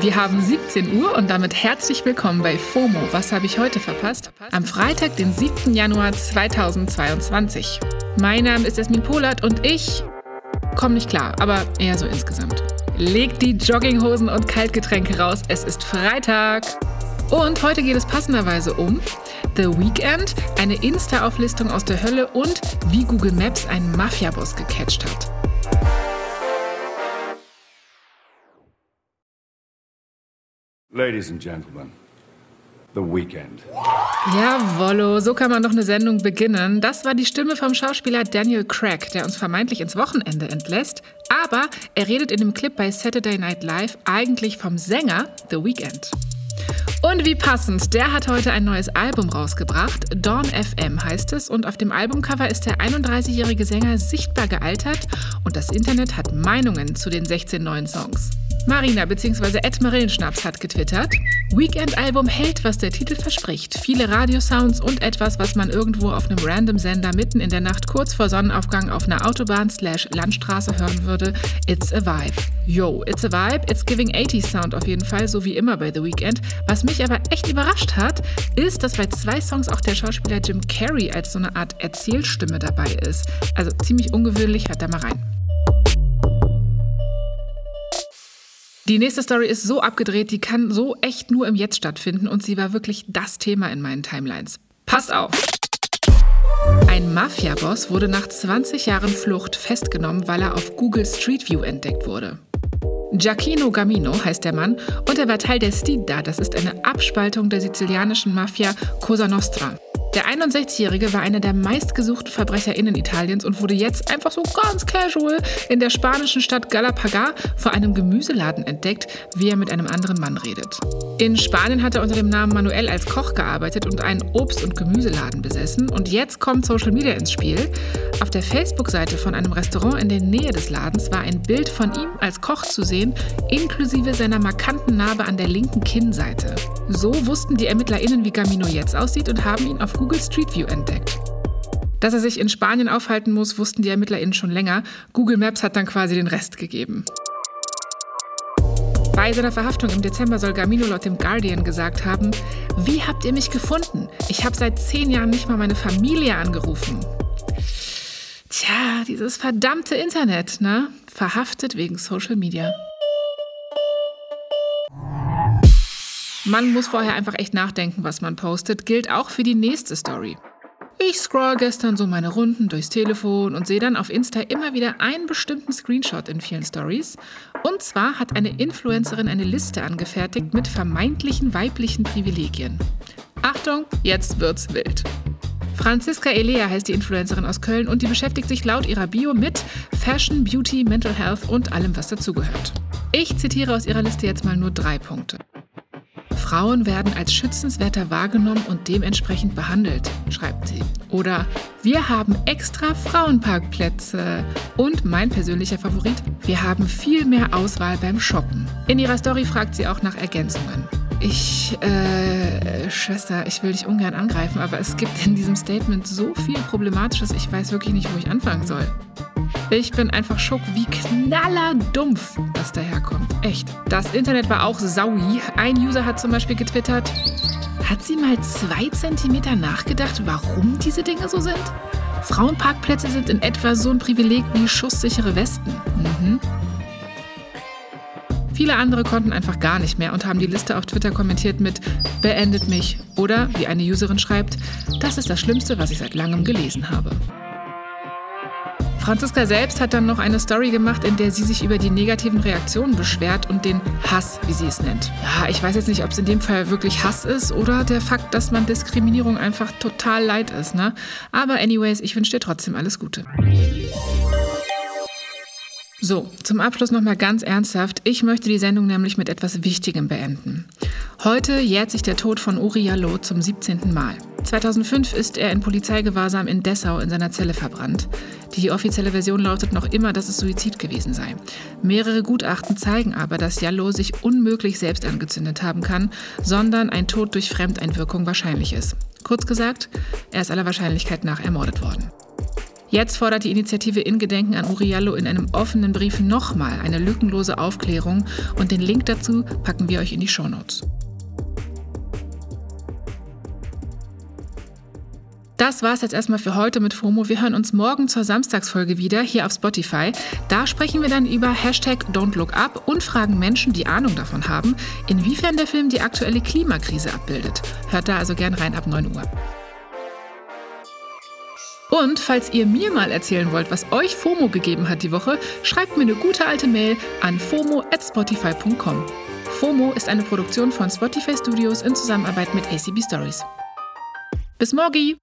Wir haben 17 Uhr und damit herzlich willkommen bei FOMO. Was habe ich heute verpasst? Am Freitag, den 7. Januar 2022. Mein Name ist Esmin Polat und ich komme nicht klar, aber eher so insgesamt. Legt die Jogginghosen und Kaltgetränke raus. Es ist Freitag. Und heute geht es passenderweise um The Weekend, eine Insta-Auflistung aus der Hölle und wie Google Maps einen Mafiaboss gecatcht hat. Ladies and Gentlemen, The Weekend. Jawollo, so kann man doch eine Sendung beginnen. Das war die Stimme vom Schauspieler Daniel Craig, der uns vermeintlich ins Wochenende entlässt. Aber er redet in dem Clip bei Saturday Night Live eigentlich vom Sänger The Weekend. Und wie passend, der hat heute ein neues Album rausgebracht. Dawn FM heißt es und auf dem Albumcover ist der 31-jährige Sänger sichtbar gealtert und das Internet hat Meinungen zu den 16 neuen Songs. Marina bzw. Ed Marillenschnaps hat getwittert. Weekend-Album hält, was der Titel verspricht. Viele Radiosounds und etwas, was man irgendwo auf einem random Sender mitten in der Nacht kurz vor Sonnenaufgang auf einer Autobahn slash Landstraße hören würde. It's a Vibe. Yo, it's a Vibe, it's giving 80s Sound auf jeden Fall, so wie immer bei The Weekend. Was mich aber echt überrascht hat, ist, dass bei zwei Songs auch der Schauspieler Jim Carrey als so eine Art Erzählstimme dabei ist. Also ziemlich ungewöhnlich, hört da mal rein. Die nächste Story ist so abgedreht, die kann so echt nur im Jetzt stattfinden und sie war wirklich das Thema in meinen Timelines. Passt auf! Ein Mafia-Boss wurde nach 20 Jahren Flucht festgenommen, weil er auf Google Street View entdeckt wurde. Giacchino Gamino heißt der Mann und er war Teil der Stida, das ist eine Abspaltung der sizilianischen Mafia Cosa Nostra. Der 61-Jährige war einer der meistgesuchten VerbrecherInnen Italiens und wurde jetzt einfach so ganz casual in der spanischen Stadt Galapagar vor einem Gemüseladen entdeckt, wie er mit einem anderen Mann redet. In Spanien hat er unter dem Namen Manuel als Koch gearbeitet und einen Obst- und Gemüseladen besessen. Und jetzt kommt Social Media ins Spiel. Auf der Facebook-Seite von einem Restaurant in der Nähe des Ladens war ein Bild von ihm als Koch zu sehen, inklusive seiner markanten Narbe an der linken Kinnseite. So wussten die ErmittlerInnen, wie Gamino jetzt aussieht und haben ihn auf Google Street View entdeckt. Dass er sich in Spanien aufhalten muss, wussten die ErmittlerInnen schon länger. Google Maps hat dann quasi den Rest gegeben. Bei seiner Verhaftung im Dezember soll Gamino laut dem Guardian gesagt haben, wie habt ihr mich gefunden? Ich habe seit zehn Jahren nicht mal meine Familie angerufen. Tja, dieses verdammte Internet, ne? Verhaftet wegen Social Media. Man muss vorher einfach echt nachdenken, was man postet, gilt auch für die nächste Story. Ich scroll gestern so meine Runden durchs Telefon und sehe dann auf Insta immer wieder einen bestimmten Screenshot in vielen Stories. Und zwar hat eine Influencerin eine Liste angefertigt mit vermeintlichen weiblichen Privilegien. Achtung, jetzt wird's wild. Franziska Elea heißt die Influencerin aus Köln und die beschäftigt sich laut ihrer Bio mit Fashion, Beauty, Mental Health und allem, was dazugehört. Ich zitiere aus ihrer Liste jetzt mal nur drei Punkte. Frauen werden als schützenswerter wahrgenommen und dementsprechend behandelt, schreibt sie. Oder wir haben extra Frauenparkplätze. Und mein persönlicher Favorit, wir haben viel mehr Auswahl beim Shoppen. In ihrer Story fragt sie auch nach Ergänzungen. Ich, äh, Schwester, ich will dich ungern angreifen, aber es gibt in diesem Statement so viel Problematisches, ich weiß wirklich nicht, wo ich anfangen soll. Ich bin einfach schock, wie knallerdumpf das daherkommt. Echt. Das Internet war auch saui. Ein User hat zum Beispiel getwittert, hat sie mal zwei Zentimeter nachgedacht, warum diese Dinge so sind? Frauenparkplätze sind in etwa so ein Privileg wie schusssichere Westen. Mhm. Viele andere konnten einfach gar nicht mehr und haben die Liste auf Twitter kommentiert mit Beendet mich oder, wie eine Userin schreibt, das ist das Schlimmste, was ich seit langem gelesen habe. Franziska selbst hat dann noch eine Story gemacht, in der sie sich über die negativen Reaktionen beschwert und den Hass, wie sie es nennt. Ja, ich weiß jetzt nicht, ob es in dem Fall wirklich Hass ist oder der Fakt, dass man Diskriminierung einfach total leid ist. Ne? Aber anyways, ich wünsche dir trotzdem alles Gute. So, zum Abschluss nochmal ganz ernsthaft. Ich möchte die Sendung nämlich mit etwas Wichtigem beenden. Heute jährt sich der Tod von Uri Jallo zum 17. Mal. 2005 ist er in Polizeigewahrsam in Dessau in seiner Zelle verbrannt. Die offizielle Version lautet noch immer, dass es Suizid gewesen sei. Mehrere Gutachten zeigen aber, dass Jallo sich unmöglich selbst angezündet haben kann, sondern ein Tod durch Fremdeinwirkung wahrscheinlich ist. Kurz gesagt, er ist aller Wahrscheinlichkeit nach ermordet worden. Jetzt fordert die Initiative in Gedenken an Uriallo in einem offenen Brief nochmal eine lückenlose Aufklärung und den Link dazu packen wir euch in die Shownotes. Das war's jetzt erstmal für heute mit FOMO. Wir hören uns morgen zur Samstagsfolge wieder hier auf Spotify. Da sprechen wir dann über Hashtag Don't Look Up und fragen Menschen, die Ahnung davon haben, inwiefern der Film die aktuelle Klimakrise abbildet. Hört da also gern rein ab 9 Uhr. Und falls ihr mir mal erzählen wollt, was euch FOMO gegeben hat die Woche, schreibt mir eine gute alte Mail an fomo@spotify.com. FOMO ist eine Produktion von Spotify Studios in Zusammenarbeit mit ACB Stories. Bis morgen!